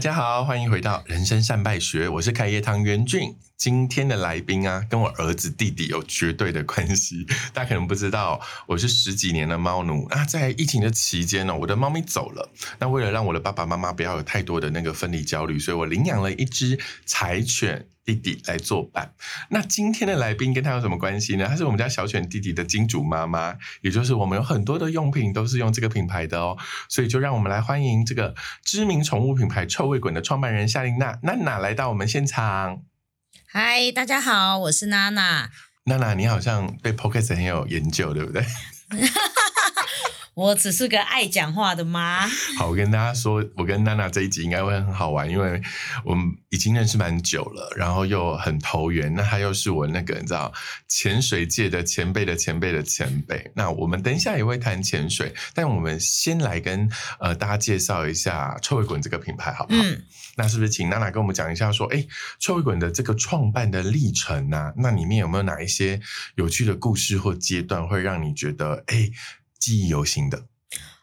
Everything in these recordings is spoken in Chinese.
大家好，欢迎回到人生善败学，我是开业堂袁俊。今天的来宾啊，跟我儿子弟弟有绝对的关系。大家可能不知道，我是十几年的猫奴。啊在疫情的期间呢，我的猫咪走了。那为了让我的爸爸妈妈不要有太多的那个分离焦虑，所以我领养了一只柴犬弟弟来作伴。那今天的来宾跟他有什么关系呢？他是我们家小犬弟弟的金主妈妈，也就是我们有很多的用品都是用这个品牌的哦。所以就让我们来欢迎这个知名宠物品牌臭味滚的创办人夏琳娜娜娜来到我们现场。嗨，大家好，我是娜娜。娜娜，你好像对 p o c k e t 很有研究，对不对？我只是个爱讲话的妈。好，我跟大家说，我跟娜娜这一集应该会很好玩，因为我们已经认识蛮久了，然后又很投缘。那她又是我那个你知道潜水界的前辈的前辈的前辈。那我们等一下也会谈潜水，但我们先来跟呃大家介绍一下臭味滚这个品牌，好不好？嗯。那是不是请娜娜跟我们讲一下，说哎臭味滚的这个创办的历程啊？那里面有没有哪一些有趣的故事或阶段，会让你觉得哎？记忆犹新的，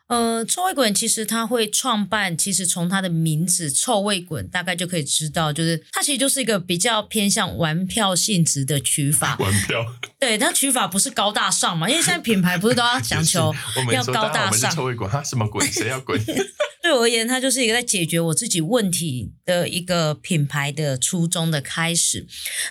呃，臭味滚其实它会创办，其实从它的名字“臭味滚”大概就可以知道，就是它其实就是一个比较偏向玩票性质的取法。玩票，对，它取法不是高大上嘛？因为现在品牌不是都要讲求 要高大上？臭味滚，它什么滚？谁要滚？对我而言，它就是一个在解决我自己问题的一个品牌的初衷的开始。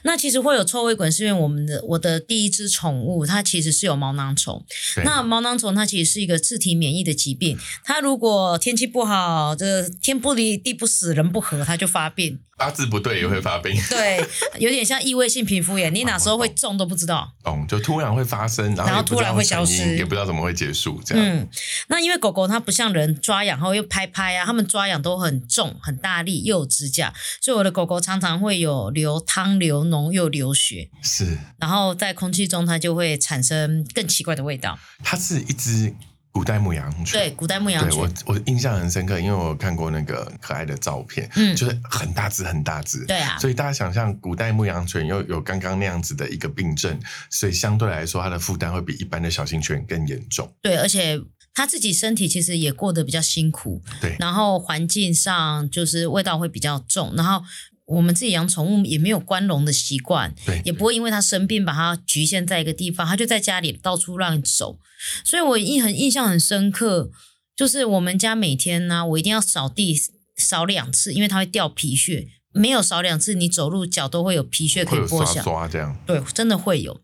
那其实会有臭味滚，是因为我们的我的第一只宠物，它其实是有毛囊虫。那毛囊虫它其实是一个自体免疫的疾病，它如果天气不好，这天不离地不死人不和，它就发病。八字不对也会发病，对，有点像异位性皮肤炎，你哪时候会中都不知道。懂，就突然会发生，然后突然会消失，也不知道怎么会结束。这样，嗯，那因为狗狗它不像人抓痒后又拍拍啊，它们抓痒都很重很大力，又有指甲，所以我的狗狗常常会有流汤、流脓又流血。是，然后在空气中它就会产生更奇怪的味道。它是一只。古代牧羊犬，对古代牧羊犬，我我印象很深刻，因为我看过那个可爱的照片，嗯，就是很大只很大只，对啊，所以大家想象古代牧羊犬又有刚刚那样子的一个病症，所以相对来说它的负担会比一般的小型犬更严重。对，而且它自己身体其实也过得比较辛苦，对，然后环境上就是味道会比较重，然后。我们自己养宠物也没有关笼的习惯，对，也不会因为它生病把它局限在一个地方，它就在家里到处乱走。所以我印很印象很深刻，就是我们家每天呢，我一定要扫地扫两次，因为它会掉皮屑。没有扫两次，你走路脚都会有皮屑可以剥下。刷这样。对，真的会有，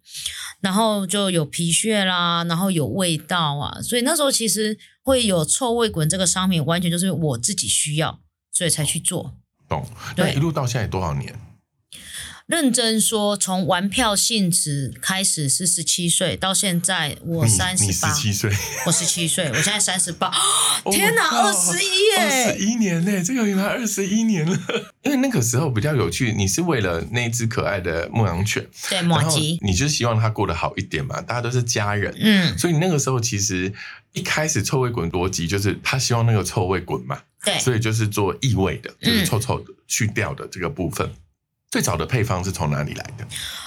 然后就有皮屑啦，然后有味道啊，所以那时候其实会有臭味滚这个商品，完全就是我自己需要，所以才去做。那一路到现在多少年？认真说，从玩票性质开始是十七岁，到现在我三十八，十七岁，我十七岁，我现在三十八。天哪，二十一耶！二十一年呢，这个原来二十一年了。因为那个时候比较有趣，你是为了那只可爱的牧羊犬，对，马吉，你就希望它过得好一点嘛？大家都是家人，嗯，所以你那个时候其实一开始臭味滚多吉就是他希望那个臭味滚嘛。对，所以就是做异味的，就是臭臭的去掉的这个部分。最早的配方是从哪里来的？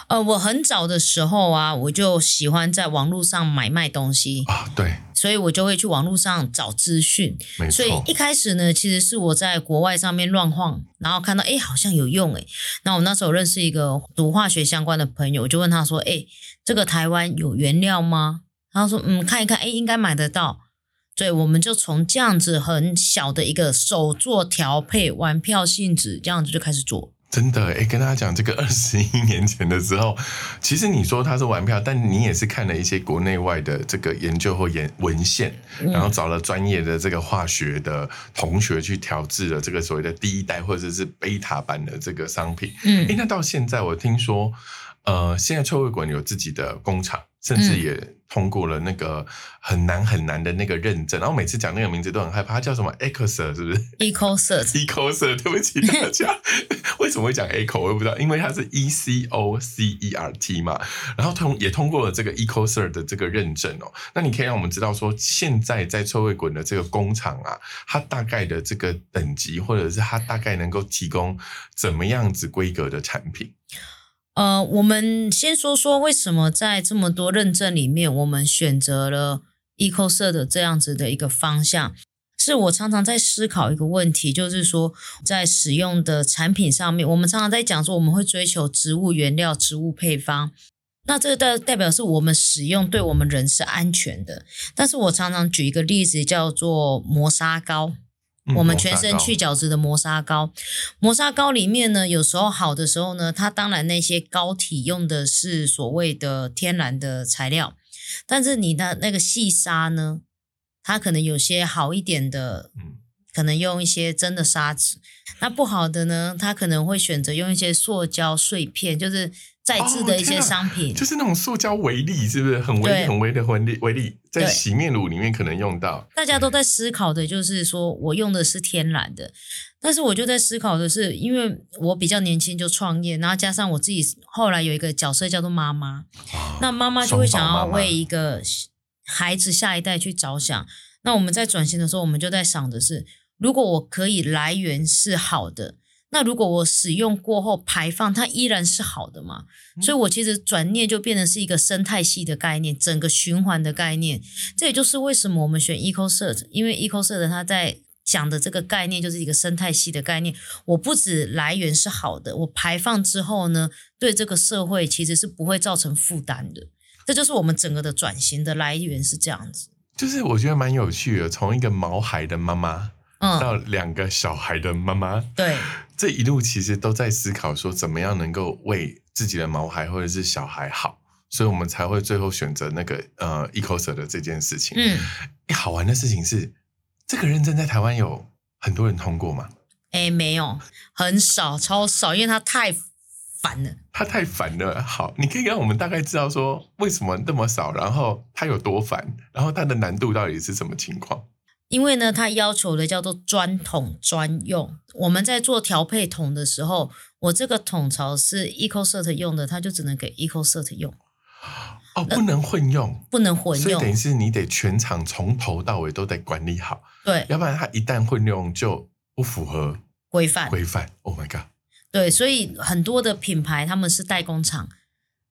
呃，我很早的时候啊，我就喜欢在网络上买卖东西啊，对，所以我就会去网络上找资讯。没错，所以一开始呢，其实是我在国外上面乱晃，然后看到哎，好像有用哎。那我那时候认识一个读化学相关的朋友，我就问他说：“哎，这个台湾有原料吗？”他说：“嗯，看一看，哎，应该买得到。”对，我们就从这样子很小的一个手做调配玩票性质，这样子就开始做。真的，哎，跟大家讲，这个 二十一年前的时候，其实你说它是玩票，但你也是看了一些国内外的这个研究或研文献，然后找了专业的这个化学的同学去调制了这个所谓的第一代或者是贝塔版的这个商品。嗯，哎，那到现在我听说，呃，现在臭味滚有自己的工厂。甚至也通过了那个很难很难的那个认证，然后每次讲那个名字都很害怕，它叫什么 Ecoser 是不是？Ecoser，Ecoser，对不起大家，为什么会讲 Eco 我也不知道，因为它是 E C O C E R T 嘛，然后通也通过了这个 Ecoser 的这个认证哦。那你可以让我们知道说，现在在臭味滚的这个工厂啊，它大概的这个等级，或者是它大概能够提供怎么样子规格的产品？呃，我们先说说为什么在这么多认证里面，我们选择了 Eco 色的这样子的一个方向。是我常常在思考一个问题，就是说在使用的产品上面，我们常常在讲说我们会追求植物原料、植物配方，那这个代代表是我们使用对我们人是安全的。但是我常常举一个例子，叫做磨砂膏。嗯我们全身去角质的磨砂膏，磨砂膏里面呢，有时候好的时候呢，它当然那些膏体用的是所谓的天然的材料，但是你的那个细沙呢，它可能有些好一点的，嗯可能用一些真的砂纸，那不好的呢，它可能会选择用一些塑胶碎片，就是再制的一些商品。就是那种塑胶微粒，是不是很微很微的微粒？微粒在洗面乳里面可能用到。大家都在思考的就是说我用的是天然的，但是我就在思考的是，因为我比较年轻就创业，然后加上我自己后来有一个角色叫做妈妈，啊那妈妈就会想要为一个孩子下一代去着想。那我们在转型的时候，我们就在想的是，如果我可以来源是好的，那如果我使用过后排放它依然是好的嘛？所以我其实转念就变成是一个生态系的概念，整个循环的概念。这也就是为什么我们选 EcoCert，因为 EcoCert 它在讲的这个概念就是一个生态系的概念。我不止来源是好的，我排放之后呢，对这个社会其实是不会造成负担的。这就是我们整个的转型的来源是这样子。就是我觉得蛮有趣的，从一个毛孩的妈妈嗯，到两个小孩的妈妈，对，这一路其实都在思考说怎么样能够为自己的毛孩或者是小孩好，所以我们才会最后选择那个呃 EcoCert 的这件事情。嗯，好玩的事情是，这个认证在台湾有很多人通过嘛？哎，没有，很少，超少，因为它太烦了。它太烦了。好，你可以让我们大概知道说为什么那么少，然后它有多烦，然后它的难度到底是什么情况？因为呢，它要求的叫做专桶专用。我们在做调配桶的时候，我这个桶槽是 EcoCert 用的，它就只能给 EcoCert 用，哦，不能混用。不能混用所以等于。是你得全场从头到尾都得管理好，对，要不然它一旦混用就不符合规范。规范。Oh my god！对，所以很多的品牌他们是代工厂，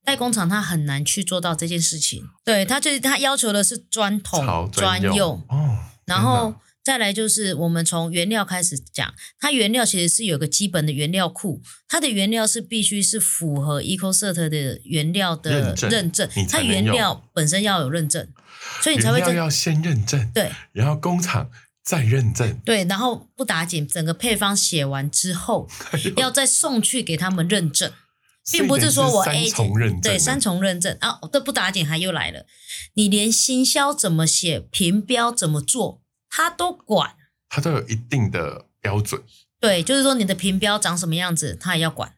代工厂它很难去做到这件事情。对，它就是它要求的是专桶超专用用，哦，然后再来就是我们从原料开始讲，它原料其实是有个基本的原料库，它的原料是必须是符合 EcoCert 的原料的认证认证它原料本身要有认证，所以你才原会要先认证，对然后工厂再认证，对，然后不打紧，整个配方写完之后，要再送去给他们认证。并不是说我 A 重认证，对三重认证啊，这不打紧还又来了，你连行销怎么写、评标怎么做，他都管。他都有一定的标准。对，就是说你的评标长什么样子，他也要管。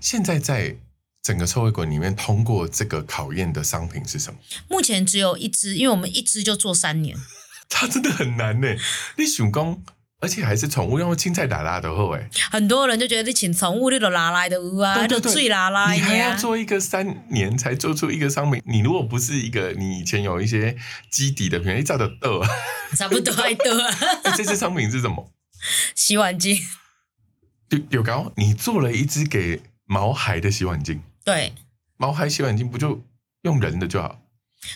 现在在整个臭味馆里面通过这个考验的商品是什么？目前只有一支，因为我们一支就做三年。它真的很难呢。你选工，而且还是宠物，用青菜打蜡的后哎，很多人就觉得你请宠物你都拉拉的乌啊，就对对对最拉来你还要。做一个三年才做出一个商品。你如果不是一个你以前有一些基底的品牌，你照的豆。差不多还多。哎这支商品是什么？洗碗机，有有高，你做了一支给毛孩的洗碗巾，对，毛孩洗碗巾不就用人的就好？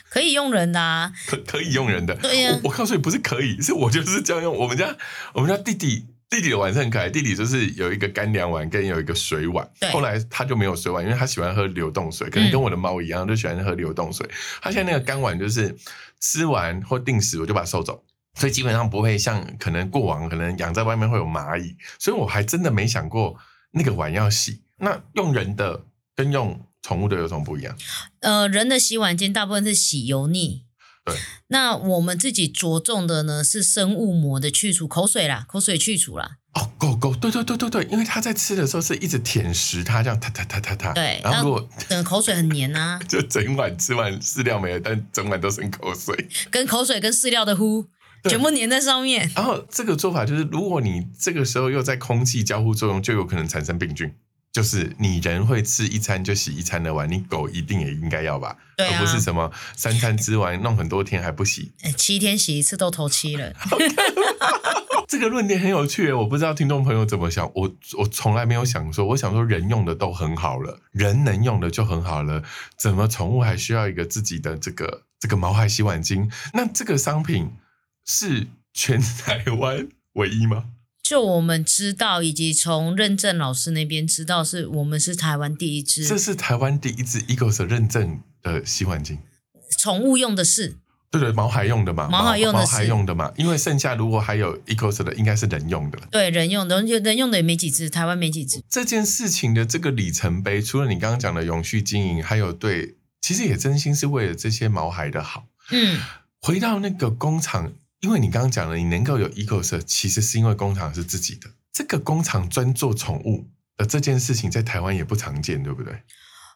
可以用人的啊。可可以用人的。对呀我我告诉你，不是可以，是我就是这样用。我们家我们家弟弟弟弟的碗是很可爱，弟弟就是有一个干粮碗跟有一个水碗对。后来他就没有水碗，因为他喜欢喝流动水，可能跟我的猫一样，就喜欢喝流动水。他现在那个干碗就是吃完或定时我就把它收走。所以基本上不会像可能过往可能养在外面会有蚂蚁，所以我还真的没想过那个碗要洗。那用人的跟用宠物的有什么不一样？呃，人的洗碗巾大部分是洗油腻。对。那我们自己着重的呢是生物膜的去除，口水啦，口水去除啦。哦，狗狗，对对对对对，因为它在吃的时候是一直舔食它，这样它它它它它。对然后如果等口水很黏啊，就整碗吃完饲料没了，但整碗都剩口水。跟口水跟饲料的呼全部粘在上面。然后这个做法就是，如果你这个时候又在空气交互作用，就有可能产生病菌。就是你人会吃一餐就洗一餐的碗，你狗一定也应该要吧？而不是什么三餐吃完弄很多天还不洗。哎七天洗一次都头七了。这个论点很有趣，我不知道听众朋友怎么想。我我从来没有想说，我想说人用的都很好了，人能用的就很好了，怎么宠物还需要一个自己的这个这个毛孩洗碗巾？那这个商品是全台湾唯一吗？就我们知道，以及从认证老师那边知道，是我们是台湾第一支这支是台湾第一支 Ecos 认证的洗碗巾。宠物用的是，对对，毛孩用的嘛，毛孩用的毛孩用的嘛，因为剩下如果还有 Ecos 的，应该是人用的。对人用的，人人用的也没几支，台湾没几支。这件事情的这个里程碑，除了你刚刚讲的永续经营，还有对，其实也真心是为了这些毛孩的好。嗯，回到那个工厂，因为你刚刚讲了，你能够有 Ecos，其实是因为工厂是自己的。这个工厂专做宠物的这件事情，在台湾也不常见，对不对？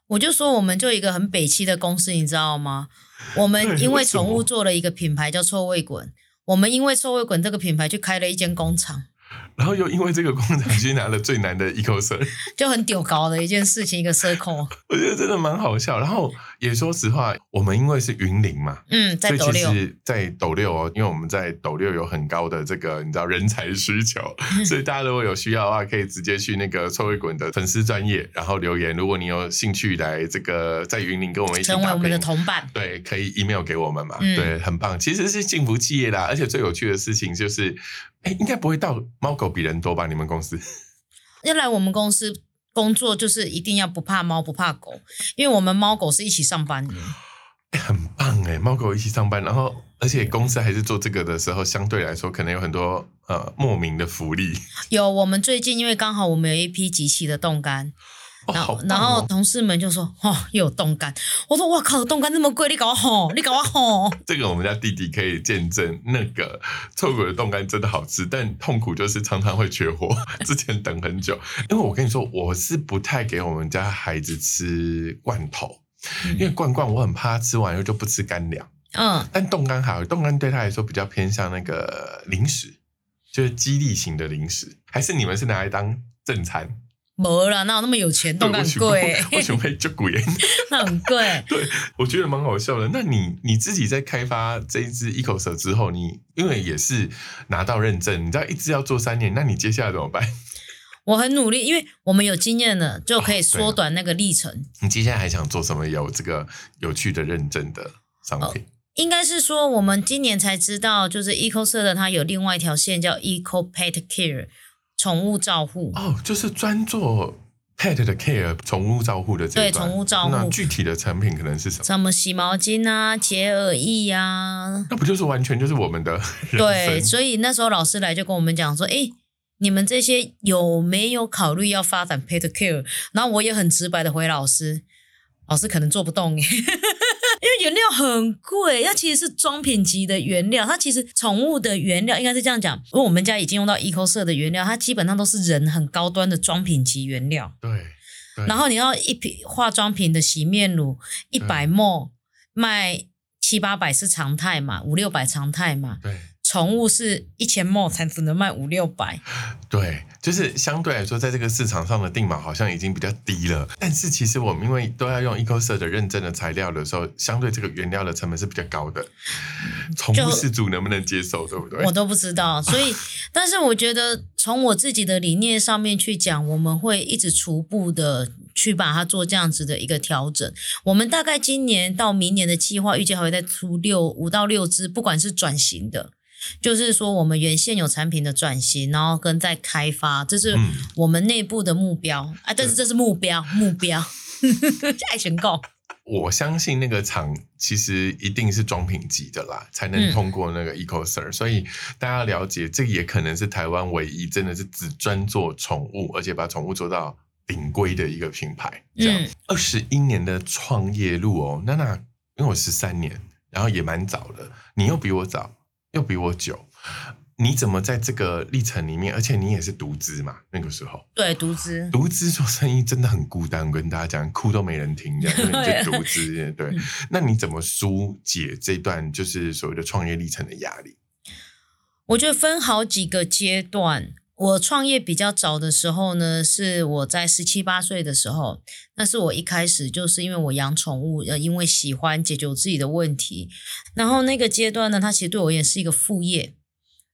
我就说我们就一个很北气的公司，你知道吗？我们因为宠物做了一个品牌叫臭味滚，我们因为臭味滚这个品牌去开了一间工厂，然后又因为这个工厂去拿了最难的 Ecos，就很丢高的一件事情，一个 circle。我觉得真的蛮好笑。然后也说实话，我们因为是云林嘛，嗯，在所斗六，以其实，在斗六哦，因为我们在斗六有很高的这个你知道人才需求，所以大家如果有需要的话，可以直接去那个臭味滚的粉丝专业，然后留言。如果你有兴趣来这个在云林跟我们一起打成为我们的同伴。对，可以 email 给我们嘛？嗯对，很棒，其实是幸福企业啦。而且最有趣的事情就是，哎，应该不会到猫狗比人多吧？你们公司？要来我们公司工作，就是一定要不怕猫不怕狗，因为我们猫狗是一起上班的。诶很棒哎，猫狗一起上班，然后而且公司还是做这个的时候，相对来说可能有很多呃莫名的福利。有我们最近因为刚好我们有一批集齐的冻干，哦，然后、然后哦！同事们就说：“哦，又有冻干。”我说：“哇靠，冻干那么贵，你搞我吼，你搞我吼。这个我们家弟弟可以见证，那个臭鬼的冻干真的好吃，但痛苦就是常常会缺货，之前等很久。因为我跟你说，我是不太给我们家孩子吃罐头，因为罐罐我很怕他吃完后就不吃干粮。”嗯，但冻干还好，冻干对他来说比较偏向那个零食，就是激励型的零食，还是你们是拿来当正餐？没了，哪有那么有钱？冻干很贵，我准备就贵。那很贵。对，我觉得蛮好笑的。那你你自己在开发这一支 Ecos 之后，你因为也是拿到认证，你知道一支要做三年，那你接下来怎么办？我很努力，因为我们有经验了，就可以缩短那个历程。你接下来还想做什么有这个有趣的认证的商品？应该是说，我们今年才知道，就是 Eco 社的它有另外一条线叫 Eco Pet Care 宠物照护。哦，就是专做 pet 的 care 宠物照护的这一对宠物照护那具体的产品可能是什么？什么洗毛巾啊、洁耳液啊，那不就是完全就是我们的人对，所以那时候老师来就跟我们讲说，诶，你们这些有没有考虑要发展 pet care？然后我也很直白的回老师，老师可能做不动耶，因为原料很贵，它其实是装品级的原料，它其实宠物的原料应该是这样讲，因为我们家已经用到 eco 色的原料，它基本上都是人很高端的装品级原料。对对，然后你要一瓶化妆品的洗面乳一百 ml 卖七八百是常态嘛，五六百常态嘛。对宠物是一千 ml 才只能卖五六百，对，就是相对来说，在这个市场上的定码好像已经比较低了。但是其实我们因为都要用 EcoCert 的认证的材料的时候，相对这个原料的成本是比较高的。宠物饲主能不能接受，对不对 我？都不知道。所以，但是我觉得从我自己的理念上面去讲，我们会一直逐步的去把它做这样子的一个调整。我们大概今年到明年的计划，预计还会再出六五到六只，不管是转型的。就是说，我们原现有产品的转型，然后跟在开发，这是嗯我们内部的目标、啊。但是这是目标，目标 爱选购。我相信那个厂其实一定是装品级的啦，才能嗯通过那个 EcoCert、所以大家了解，这也可能是台湾唯一真的是只专做宠物，而且把宠物做到顶规的一个品牌。这样嗯二十一年的创业路哦，娜娜，因为我十三年，然后也蛮早的，你又比我早，又比我久。你怎么在这个历程里面，而且你也是独资嘛？那个时候对，独资。独资做生意真的很孤单，我跟大家讲，哭都没人听，这样因为你是独资，对。嗯那你怎么疏解这段就是所谓的创业历程的压力？我觉得分好几个阶段。我创业比较早的时候呢，是我在十七八岁的时候，那是我一开始就是因为我养宠物，呃，因为喜欢解决我自己的问题，然后那个阶段呢，它其实对我也是一个副业，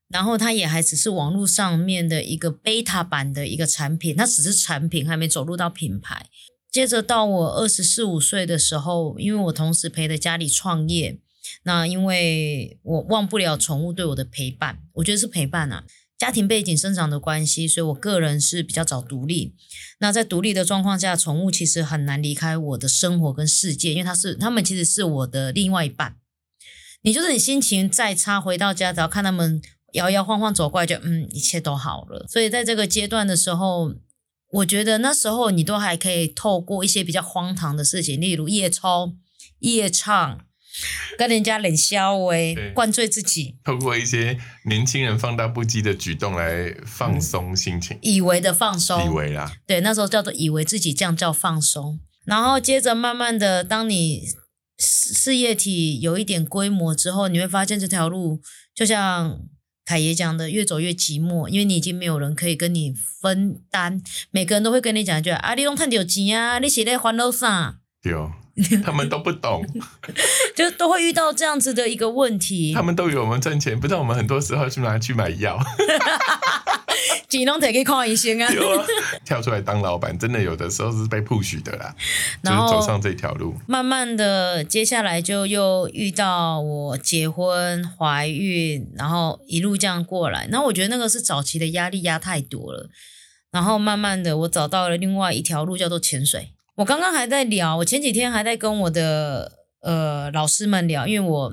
然后它也还只是网络上面的一个 beta 版的一个产品，它只是产品，还没走入到品牌。接着到我二十四五岁的时候，因为我同时陪着家里创业，那因为我忘不了宠物对我的陪伴，我觉得是陪伴啊。家庭背景生长的关系，所以我个人是比较早独立。那在独立的状况下，宠物其实很难离开我的生活跟世界，因为它是它们其实是我的另外一半。你就是你心情再差，回到家只要看他们摇摇晃晃走过来，就嗯，一切都好了。所以在这个阶段的时候，我觉得那时候你都还可以透过一些比较荒唐的事情，例如夜抽、夜唱。跟人家冷笑为灌醉自己，透过一些年轻人放大不羁的举动来放松心情，以为的放松，以为啦，对，那时候叫做以为自己这样叫放松，然后接着慢慢的，当你事业体有一点规模之后，你会发现这条路就像凯爷讲的，越走越寂寞，因为你已经没有人可以跟你分担，每个人都会跟你讲一句啊，你拢赚到钱啊，你是在烦恼啥？对。他们都不懂，就都会遇到这样子的一个问题。他们都以为我们赚钱，不知道我们很多时候是拿去买药。只能得去看医生 啊！跳出来当老板，真的有的时候是被 push 的啦。然后走上这条路，慢慢的，接下来就又遇到我结婚、怀孕，然后一路这样过来。然后我觉得那个是早期的压力压太多了。然后慢慢的，我找到了另外一条路，叫做潜水。我刚刚还在聊，我前几天还在跟我的呃老师们聊，因为我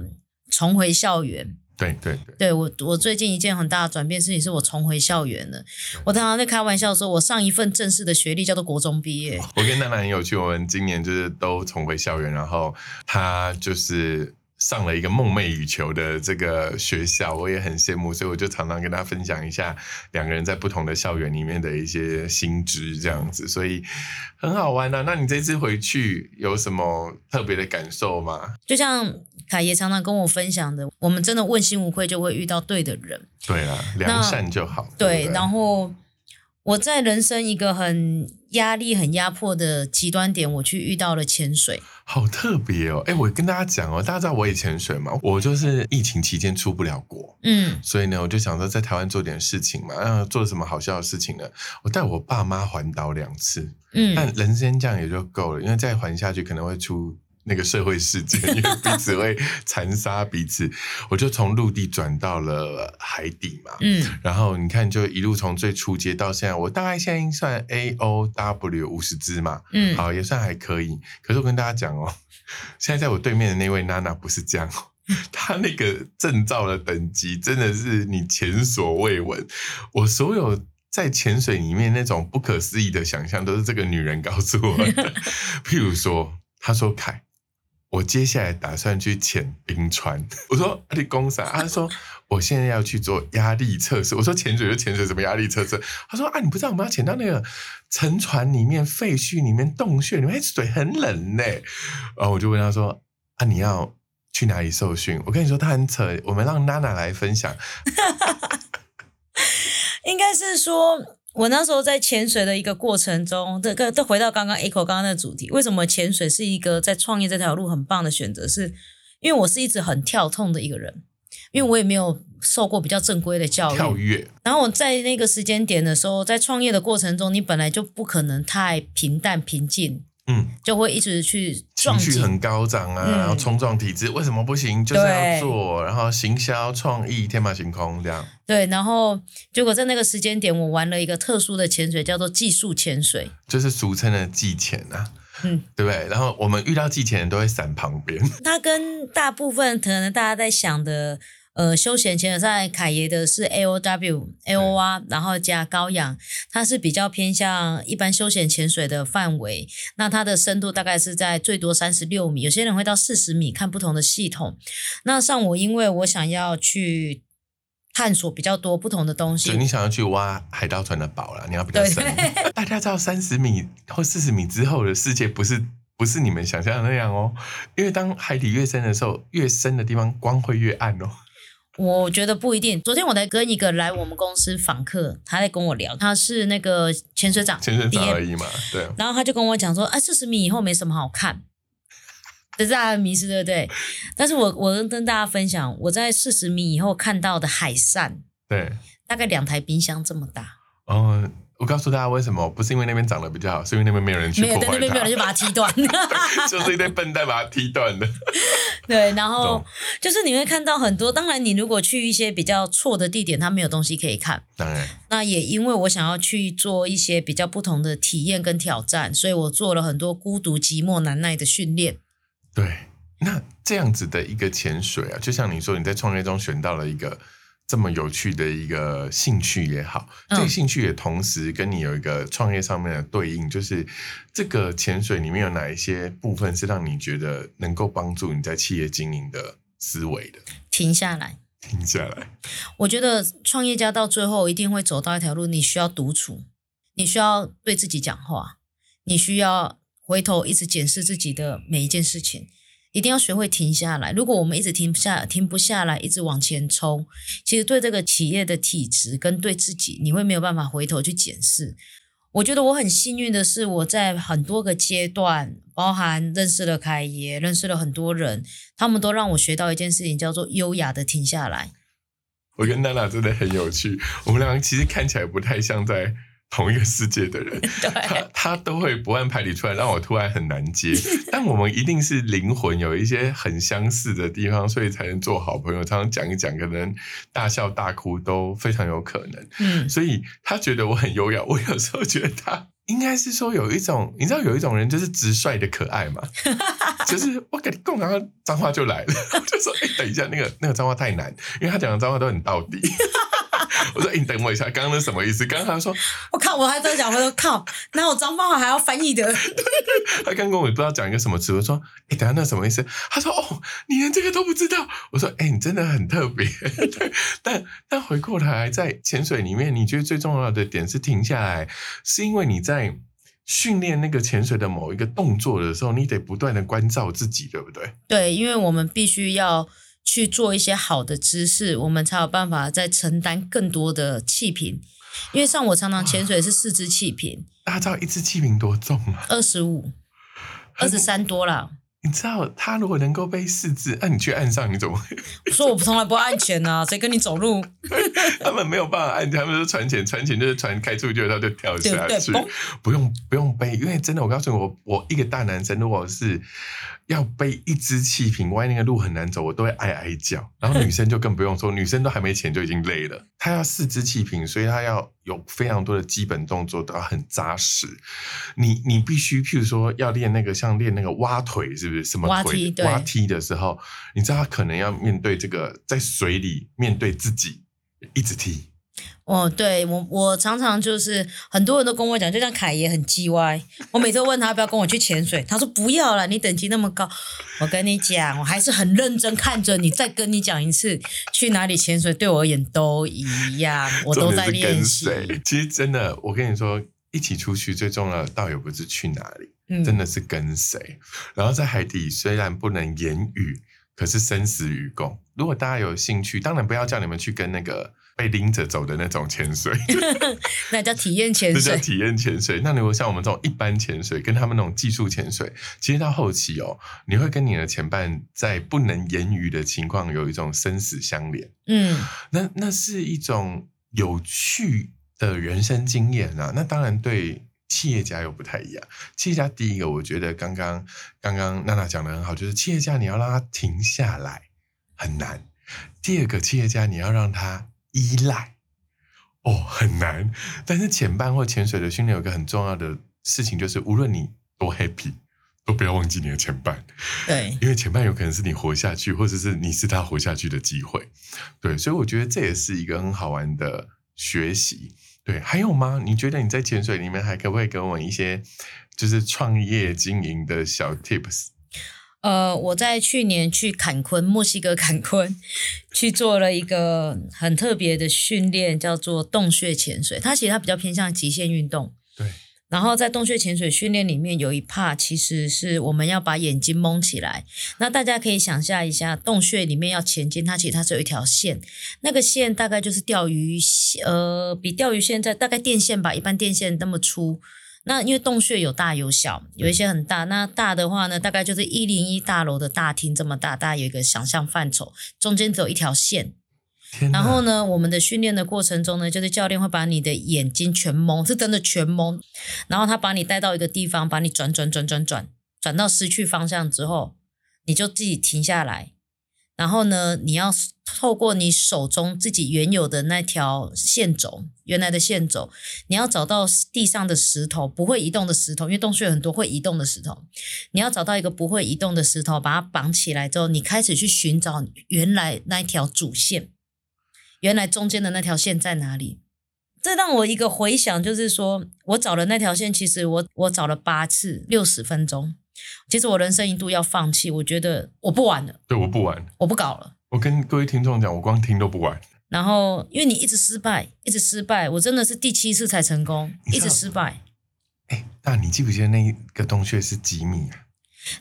重回校园。对对对，对我我最近一件很大的转变事情是我重回校园了。我常常在开玩笑说，我上一份正式的学历叫做国中毕业。我跟娜娜很有趣，我们今年就是都重回校园，然后他就是。上了一个梦寐以求的这个学校，我也很羡慕，所以我就常常跟他分享一下两个人在不同的校园里面的一些心知，这样子，所以很好玩啊。那你这次回去有什么特别的感受吗？就像凯爷常常跟我分享的，我们真的问心无愧，就会遇到对的人。对啊，良善就好。对，然后。我在人生一个很压力、很压迫的极端点，我去遇到了潜水，好特别哦！哎，我跟大家讲哦，大家知道我也潜水嘛？我就是疫情期间出不了国，嗯，所以呢，我就想说在台湾做点事情嘛。啊做什么好笑的事情呢？我带我爸妈环岛两次，嗯，但人生这样也就够了，因为再环下去可能会出。那个社会事件，因为彼此会残杀彼此，我就从陆地转到了海底嘛。嗯，然后你看，就一路从最初阶到现在，我大概现在算 A O W 五十只嘛。嗯，好，也算还可以。可是我跟大家讲哦，现在在我对面的那位娜娜不是这样，她那个证照的等级真的是你前所未闻。我所有在潜水里面那种不可思议的想象，都是这个女人告诉我的。譬如说，她说凯。我接下来打算去潜冰川。我说你公啥？他说我现在要去做压力测试。我说潜水就潜水，什么压力测试？他说啊，你不知道我们要潜到那个沉船里面、废墟里面、洞穴里面，水很冷呢。然后我就问他说啊，你要去哪里受训？我跟你说他很扯，我们让娜娜来分享。应该是说。我那时候在潜水的一个过程中，这个都回到刚刚 Echo 刚刚的主题，为什么潜水是一个在创业这条路很棒的选择？是因为我是一直很跳痛的一个人，因为我也没有受过比较正规的教育。跳跃。然后我在那个时间点的时候，在创业的过程中，你本来就不可能太平淡平静。嗯，就会一直去情绪很高涨啊，然后冲撞体制，为什么不行？就是要做，然后行销创意天马行空这样。对，然后结果在那个时间点，我玩了一个特殊的潜水，叫做技术潜水，就是俗称的技潜啊，嗯，对不对？然后我们遇到技潜人都会闪旁边。它跟大部分可能大家在想的。呃，休闲潜水在凯爷的是 A O W A O R，然后加高氧，它是比较偏向一般休闲潜水的范围。那它的深度大概是在最多三十六米，有些人会到四十米，看不同的系统。那像我，因为我想要去探索比较多不同的东西，你想要去挖海盗船的宝了，你要比较深。大家知道三十米或四十米之后的世界不是不是你们想象的那样哦，因为当海底越深的时候，越深的地方光会越暗哦。我觉得不一定。昨天我在跟一个来我们公司访客，他在跟我聊，他是那个潜水长，潜水长而已嘛，对。然后他就跟我讲说，啊，四十米以后没什么好看，这是他的迷失，对不对？但是我我跟大家分享，我在四十米以后看到的海扇，对，大概两台冰箱这么大。哦，我告诉大家为什么，不是因为那边长得比较好，是因为那边没有人去没有破坏在那边没有人就，把它 踢断。就是一堆笨蛋把它踢断的。对，然后懂就是你会看到很多。当然，你如果去一些比较错的地点，它没有东西可以看。当然，那也因为我想要去做一些比较不同的体验跟挑战，所以我做了很多孤独、寂寞、难耐的训练。对，那这样子的一个潜水啊，就像你说，你在创业中选到了一个这么有趣的一个兴趣也好，嗯。这个兴趣也同时跟你有一个创业上面的对应，就是这个潜水里面有哪一些部分是让你觉得能够帮助你在企业经营的思维的？停下来，停下来，我觉得创业家到最后一定会走到一条路，你需要独处，你需要对自己讲话，你需要回头一直检视自己的每一件事情，一定要学会停下来。如果我们一直停不下、停不下来，一直往前冲，其实对这个企业的体质跟对自己，你会没有办法回头去检视。我觉得我很幸运的是，我在很多个阶段，包含认识了凯爷，认识了很多人，他们都让我学到一件事情，叫做优雅的停下来。我跟娜娜真的很有趣，我们两个其实看起来不太像在同一个世界的人。他，他都会不按牌理出来，让我突然很难接。但我们一定是灵魂有一些很相似的地方，所以才能做好朋友。常常讲一讲，可能大笑大哭都非常有可能。嗯，所以他觉得我很优雅，我有时候觉得他应该是说有一种，你知道有一种人就是直率的可爱嘛，就是我跟你讲，然后脏话就来了，就说哎、等一下，那个那个脏话太难，因为他讲的脏话都很到底。我说：“哎、你等我一下，刚刚那什么意思？刚刚他说 我靠，我还在讲，我说靠，哪有脏话还要翻译的？他刚跟我也不知道讲一个什么词，我说：“哎、等下那什么意思？”他说：“哦，你连这个都不知道。”我说：“哎、你真的很特别。对”但但回过头来，在潜水里面，你觉得最重要的点是停下来，是因为你在训练那个潜水的某一个动作的时候，你得不断的关照自己，对不对？对，因为我们必须要去做一些好的姿势，我们才有办法再承担更多的气瓶。因为像我常常潜水是四支气瓶，大家知道一支气瓶多重啊？二十五、二十三多啦。你知道他如果能够背四支，那、你去岸上你怎么会？我说我从来不会安全啊，谁跟你走路？他们没有办法按，他们是船前，船前就是船开出去，他就跳下去不用不用背，因为真的，我告诉你，我我一个大男生，如果是要背一只气瓶，万一那个路很难走，我都会哀哀叫。然后女生就更不用说，女生都还没钱就已经累了。她要四只气瓶，所以她要有非常多的基本动作都要很扎实。你你必须，譬如说要练那个像练那个蛙腿，是不是？什么腿蛙踢蛙踢的时候，你知道她可能要面对这个在水里面对自己一直踢。哦，对我我常常就是很多人都跟我讲，就像凯爷很叽歪，我每次问他要不要跟我去潜水，他说不要了，你等级那么高。我跟你讲，我还是很认真看着你，再跟你讲一次，去哪里潜水对我而言都一样，我都在。跟谁？其实真的，我跟你说，一起出去最重要的倒也不是去哪里，嗯，真的是跟谁。然后在海底虽然不能言语，可是生死与共。如果大家有兴趣，当然不要叫你们去跟那个被拎着走的那种潜水，那叫体验潜水。那叫体验潜水。那如果像我们这种一般潜水，跟他们那种技术潜水，其实到后期哦，你会跟你的前伴在不能言语的情况有一种生死相连。嗯，那那是一种有趣的人生经验啊。那当然对企业家又不太一样。企业家第一个，我觉得刚刚刚刚娜娜讲的很好，就是企业家你要让他停下来很难。第二个，企业家你要让他依赖，哦，很难。但是潜伴或潜水的训练有一个很重要的事情，就是无论你多 happy。都不要忘记你的前伴，对，因为前伴有可能是你活下去，或者是你是他活下去的机会。对，所以我觉得这也是一个很好玩的学习。对，还有吗？你觉得你在潜水里面还可不可以给我们一些就是创业经营的小 tips？呃，我在去年去坎昆，墨西哥坎昆，去做了一个很特别的训练，叫做洞穴潜水。它其实它比较偏向极限运动。对，然后在洞穴潜水训练里面有一 part，其实是我们要把眼睛蒙起来。那大家可以想象一下，洞穴里面要前进，它其实它是有一条线，那个线大概就是钓鱼线，呃，比钓鱼线在大概电线吧，一般电线那么粗。那因为洞穴有大有小，有一些很大。那大的话呢，大概就是一零一大楼的大厅这么大，大家有一个想象范畴，中间只有一条线。然后？呢，我们的训练的过程中呢，就是教练会把你的眼睛全蒙，是真的全蒙，然后他把你带到一个地方，把你转转转转转转到失去方向之后，你就自己停下来，然后呢，你要透过你手中自己原有的那条线轴，原来的线轴，你要找到地上的石头，不会移动的石头，因为洞穴有很多会移动的石头，你要找到一个不会移动的石头，把它绑起来之后，你开始去寻找原来那条主线。原来中间的那条线在哪里？这让我一个回想，就是说我找的那条线，其实我我找了八次，六十分钟。其实我人生一度要放弃，我觉得我不玩了，对，我不玩。我不搞了。我跟各位听众讲，我光听都不玩。然后因为你一直失败，一直失败，我真的是第七次才成功，一直失败。哎，那你记不记得那一个洞穴是几米啊？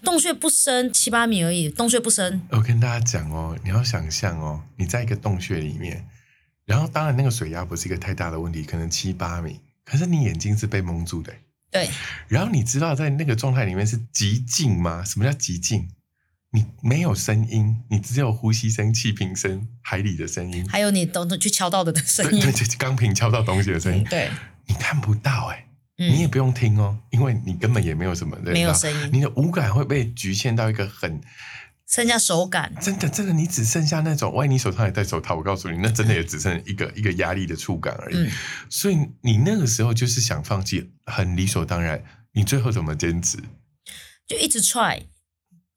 洞穴不深，七八米而已，洞穴不深。我跟大家讲哦，你要想象哦，你在一个洞穴里面，然后当然那个水压不是一个太大的问题，可能七八米，可是你眼睛是被蒙住的。对，然后你知道在那个状态里面是极静吗？什么叫极静？你没有声音，你只有呼吸声、气瓶声、海里的声音，还有你等等去敲到的声音。对 钢瓶敲到东西的声音，对，你看不到哎、嗯。你也不用听哦，因为你根本也没有什么没有声音。你的五感会被局限到一个很剩下手感。真的真的，你只剩下那种，万一你手上还戴手套，我告诉你，那真的也只剩一个一个压力的触感而已。嗯所以你那个时候就是想放弃，很理所当然。你最后怎么坚持？就一直 try，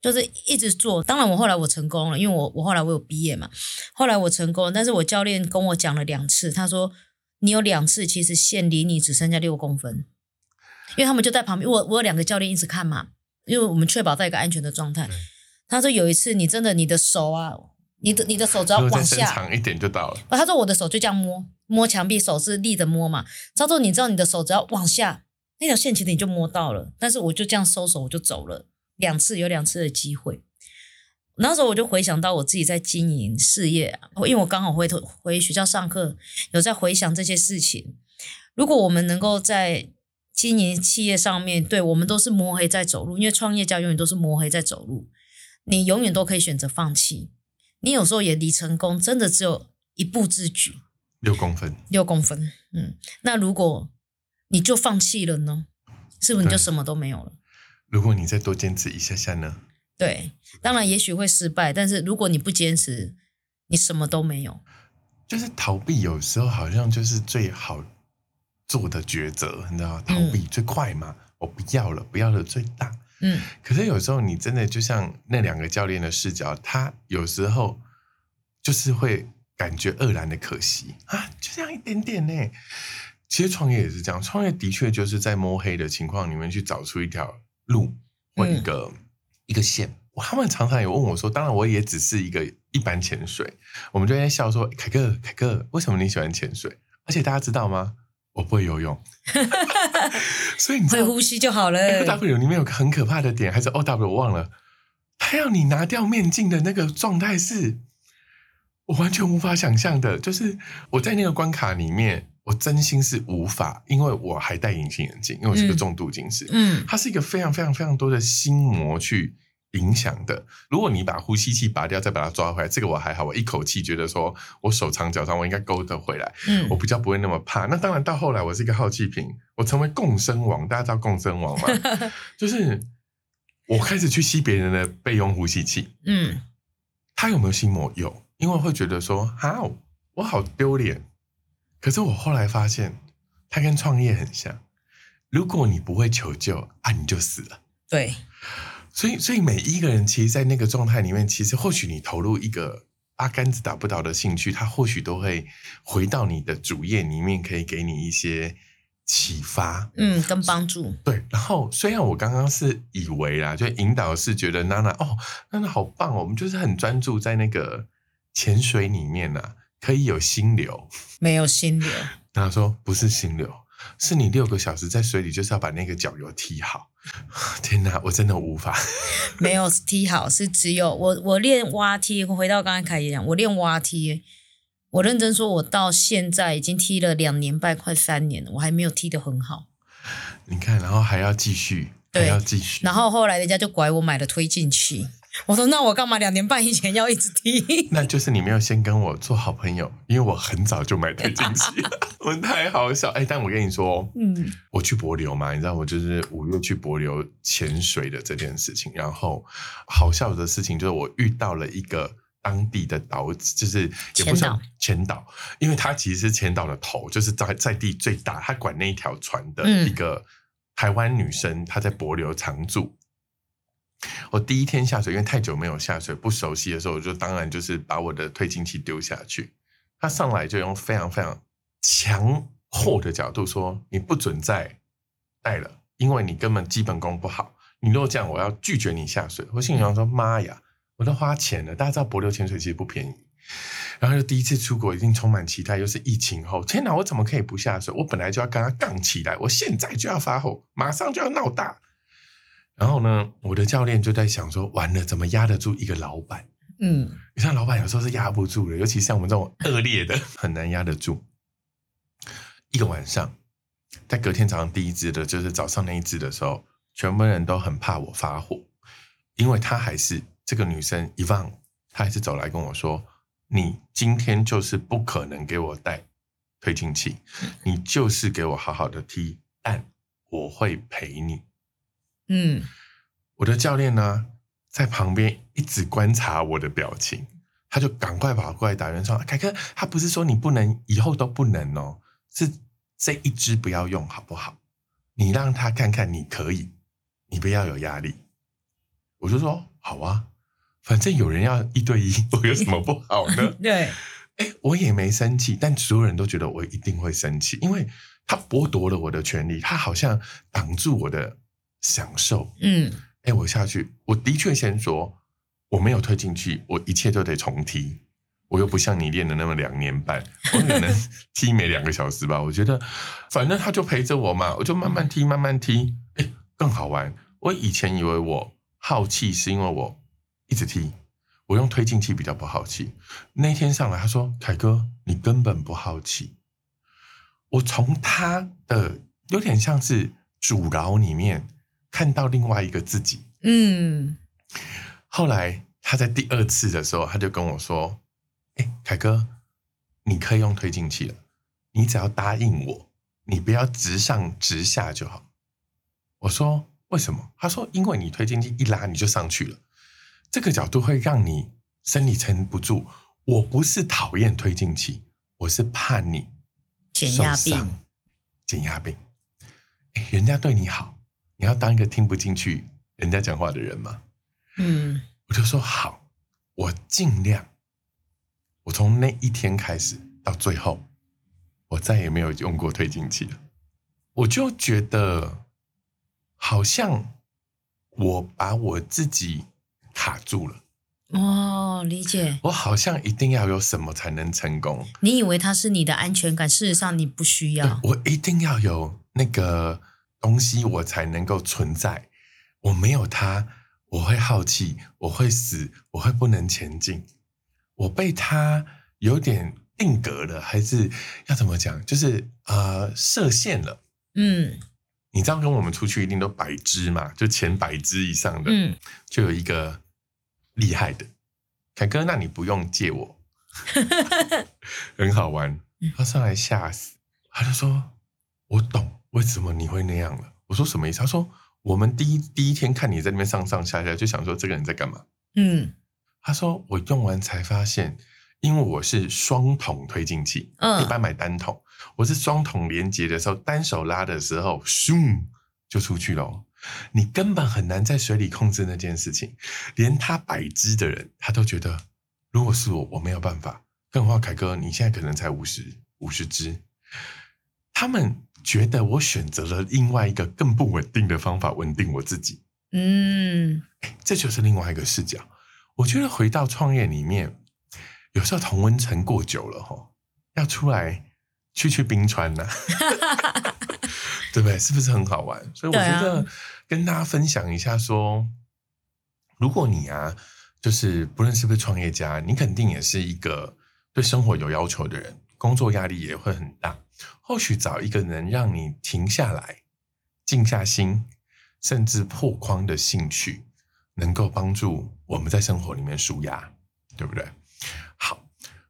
就是一直做。当然，我后来我成功了，因为我我后来我有毕业嘛，后来我成功了，但是我教练跟我讲了两次，他说你有两次其实线离你只剩下六公分，因为他们就在旁边，我我有两个教练一直看嘛，因为我们确保在一个安全的状态对。他说有一次你真的你的手啊，你的你的手只要往下，长一点就到了。他说我的手就这样摸摸墙壁，手是立着摸嘛。他说你知道你的手只要往下，那条线其实你就摸到了，但是我就这样收手我就走了，两次有两次的机会。那时候我就回想到我自己在经营事业啊，因为我刚好回头回学校上课，有在回想这些事情。如果我们能够在经营企业上面，对我们都是摸黑在走路，因为创业家永远都是摸黑在走路，你永远都可以选择放弃。你有时候也离成功真的只有一步之距，六公分，六公分。嗯，那如果你就放弃了呢？是不是你就什么都没有了？如果你再多坚持一下下呢？对，当然也许会失败，但是如果你不坚持，你什么都没有。就是逃避，有时候好像就是最好做的抉择，你知道吗？逃避最快嘛，我不要了，不要了最大。嗯，可是有时候你真的就像那两个教练的视角，他有时候就是会感觉愕然的可惜啊，就这样一点点呢。其实创业也是这样，创业的确就是在摸黑的情况里面去找出一条路或一个、一个线。他们常常也问我说：“当然，我也只是一个一般潜水。”我们就在笑说：“凯哥，凯哥，为什么你喜欢潜水？而且大家知道吗？我不会游泳，所以你会呼吸就好了。O W 里面有个很可怕的点，还是 O W 我忘了，他要你拿掉面镜的那个状态是，我完全无法想象的。就是我在那个关卡里面，我真心是无法，因为我还戴隐形眼镜，因为我是个嗯重度近视，嗯它是一个非常非常非常多的心魔去影响的。如果你把呼吸器拔掉，再把它抓回来，这个我还好，我一口气觉得说我手长脚长，我应该勾得回来。嗯我比较不会那么怕。那当然，到后来我是一个好奇瓶，我成为共生王。大家知道共生王吗？就是我开始去吸别人的备用呼吸器。嗯他有没有心魔？有，因为会觉得说，啊，我好丢脸。可是我后来发现，他跟创业很像。如果你不会求救啊，你就死了。对，所以，所以每一个人其实，在那个状态里面，其实或许你投入一个八竿子打不着的兴趣，他或许都会回到你的主页里面，可以给你一些启发。嗯，跟帮助。对，然后虽然我刚刚是以为啦，就引导是觉得娜娜哦，娜娜好棒哦，我们就是很专注在那个潜水里面呐、可以有心流。没有心流。然后说不是心流，是你六个小时在水里就是要把那个脚油踢好。天哪，我真的无法。没有踢好，是只有我我练蛙踢。回到刚才凯爷讲，我练蛙踢，我认真说，我到现在已经踢了两年半，快三年了，我还没有踢得很好。你看，然后还要继续，还要继续。然后后来人家就拐我买了推进器，我说那我干嘛两年半以前要一直踢？那就是你没有先跟我做好朋友，因为我很早就买台进器了，我太好笑。哎，但我跟你说，嗯我去柏流嘛，你知道我就是五月去柏流潜水的这件事情，然后好笑的事情就是我遇到了一个当地的岛，就是也不算前岛，因为他其实是前岛的头，就是在在地最大，他管那一条船的嗯一个台湾女生，她在柏流常住。我第一天下水，因为太久没有下水，不熟悉的时候，我就当然就是把我的推进器丢下去。他上来就用非常非常强迫的角度说：“你不准再带了，因为你根本基本功不好。你如果这样，我要拒绝你下水。”我心里想说：“妈呀，我都花钱了！大家知道帛琉潜水其实不便宜。”然后就第一次出国，一定充满期待，又是疫情后，天哪，我怎么可以不下水？我本来就要跟他杠起来，我现在就要发火，马上就要闹大。然后呢，我的教练就在想说：完了，怎么压得住一个老板？嗯你像老板有时候是压不住的，尤其像我们这种恶劣的，很难压得住。一个晚上，在隔天早上第一支的，就是早上那一支的时候，全部人都很怕我发火，因为他还是这个女生一万，她还是走来跟我说：“你今天就是不可能给我带推进器，你就是给我好好的踢，但我会陪你。”嗯我的教练呢，在旁边一直观察我的表情，他就赶快跑过来打圆场：“凯哥，他不是说你不能，以后都不能哦，是这一支不要用，好不好？你让他看看你可以，你不要有压力。”我就说：“好啊，反正有人要一对一，我有什么不好呢？” 对，哎，我也没生气，但所有人都觉得我一定会生气，因为他剥夺了我的权利，他好像挡住我的享受。嗯哎，我下去，我的确先说我没有推进去，我一切都得重踢。我又不像你练了那么两年半，我可能 踢没两个小时吧。我觉得反正他就陪着我嘛，我就慢慢踢，慢慢踢，哎，更好玩。我以前以为我好气是因为我一直踢，我用推进器比较不好气。那天上来他说：“凯哥，你根本不好气。”我从他的有点像是阻挠里面看到另外一个自己。嗯后来他在第二次的时候，他就跟我说：“哎，凯哥，你可以用推进器了，你只要答应我，你不要直上直下就好。”我说：“为什么？”他说：“因为你推进器一拉你就上去了，这个角度会让你生理撑不住。我不是讨厌推进器，我是怕你减压病，减压病。哎，人家对你好，你要当一个听不进去人家讲话的人吗？嗯我就说好，我尽量。我从那一天开始到最后，我再也没有用过推进器了。我就觉得好像我把我自己卡住了，哦，理解。我好像一定要有什么才能成功。你以为它是你的安全感，事实上你不需要。我一定要有那个东西，我才能够存在。我没有它，我会好奇，我会死，我会不能前进。我被它有点定格了，还是要怎么讲？就是呃，设限了。嗯你知道，跟我们出去一定都百只嘛，就前百只以上的，嗯，就有一个厉害的凯哥，那你不用借我，很好玩。他上来吓死，他就说：“我懂为什么你会那样了。”我说：“什么意思？”他说：“我们第一第一天看你在那边上上下下，就想说这个人在干嘛。嗯”他说：“我用完才发现，因为我是双筒推进器，嗯一般买单筒，我是双筒连接的时候，单手拉的时候，咻就出去了。你根本很难在水里控制那件事情，连他百只的人，他都觉得，如果是我，我没有办法。更何况凯哥，你现在可能才五十五十只，他们觉得我选择了另外一个更不稳定的方法稳定我自己。嗯这就是另外一个视角。我觉得回到创业里面，有时候同温层过久了哈，要出来去去冰川呐、对不对？是不是很好玩？所以我觉得跟大家分享一下说，如果你啊，就是不论是不是创业家，你肯定也是一个对生活有要求的人，工作压力也会很大。或许找一个能让你停下来、静下心，甚至破框的兴趣，能够帮助我们在生活里面舒压，对不对？好，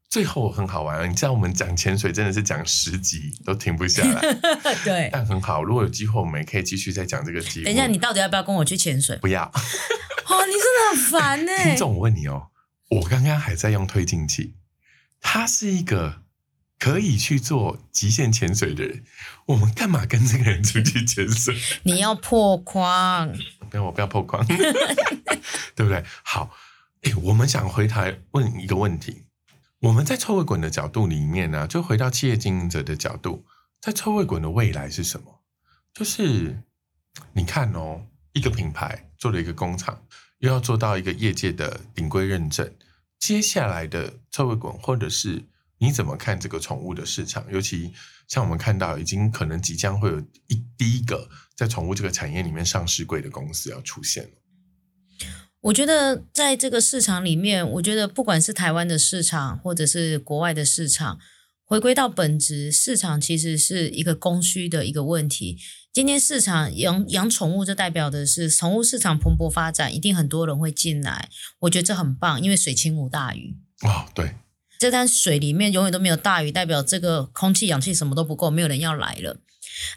最后很好玩，你知道我们讲潜水真的是讲十集都停不下来，对。但很好，如果有机会，我们也可以继续再讲这个题目。等一下，你到底要不要跟我去潜水？不要。哦，你真的很烦呢。听众，我问你哦，我刚刚还在用推进器，它是一个可以去做极限潜水的人，我们干嘛跟这个人出去潜水？你要破框。不要我不要破框，对不对？好，哎，我们想回台问一个问题：我们在臭味滚的角度里面呢，就回到企业经营者的角度，在臭味滚的未来是什么？就是你看哦，一个品牌做了一个工厂，又要做到一个业界的顶规认证，接下来的臭味滚，或者是你怎么看这个宠物的市场？尤其像我们看到，已经可能即将会有一第一个。在宠物这个产业里面上市贵的公司要出现了。我觉得在这个市场里面，我觉得不管是台湾的市场，或者是国外的市场，回归到本质，市场其实是一个供需的一个问题。今天市场养养宠物，就代表的是宠物市场蓬勃发展，一定很多人会进来。我觉得这很棒，因为水清无大鱼。哦，对，这滩水里面永远都没有大鱼，代表这个空气、氧气什么都不够，没有人要来了。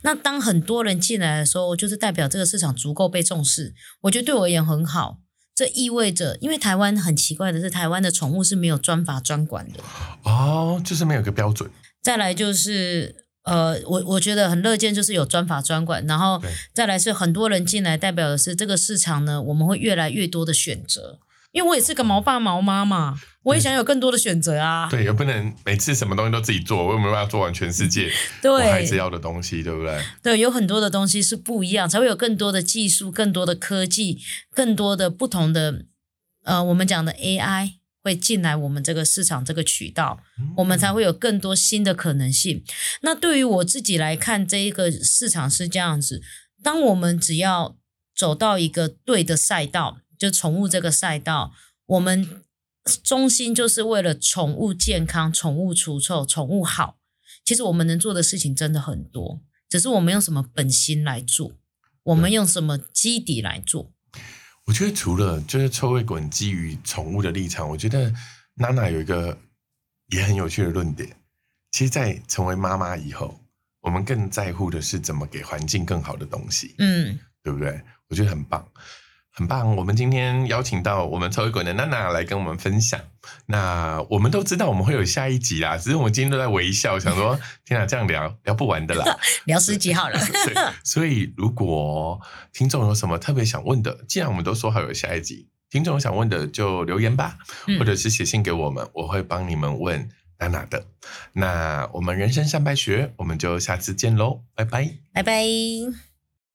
那当很多人进来的时候，就是代表这个市场足够被重视。我觉得对我而言很好。这意味着，因为台湾很奇怪的是，台湾的宠物是没有专法专管的。哦，就是没有个标准。再来就是，呃，我我觉得很乐见，就是有专法专管。然后再来是很多人进来，代表的是这个市场呢，我们会越来越多的选择。因为我也是个毛爸毛妈嘛，我也想有更多的选择啊。对，也不能每次什么东西都自己做，我又没办法做完全世界 我孩子要的东西，对不对？对，有很多的东西是不一样，才会有更多的技术、更多的科技、更多的不同的呃，我们讲的 AI 会进来我们这个市场这个渠道，我们才会有更多新的可能性。那对于我自己来看，这一个市场是这样子：当我们只要走到一个对的赛道。就宠物这个赛道，我们中心就是为了宠物健康、宠物除臭、宠物好。其实我们能做的事情真的很多，只是我们用什么本心来做，我们用什么基底来做。我觉得除了就是臭味滚基于宠物的立场，我觉得娜娜有一个也很有趣的论点。其实，在成为妈妈以后，我们更在乎的是怎么给环境更好的东西。嗯，对不对？我觉得很棒。很棒，我们今天邀请到我们臭味滚的娜娜来跟我们分享。那我们都知道我们会有下一集啦，只是我们今天都在微笑，想说 天啊，这样聊聊不完的啦，聊十集好了。对，所以如果听众有什么特别想问的，既然我们都说好有下一集，听众有想问的就留言吧，或者是写信给我们，我会帮你们问娜娜的。那我们人生善败学，我们就下次见喽，拜拜，拜拜。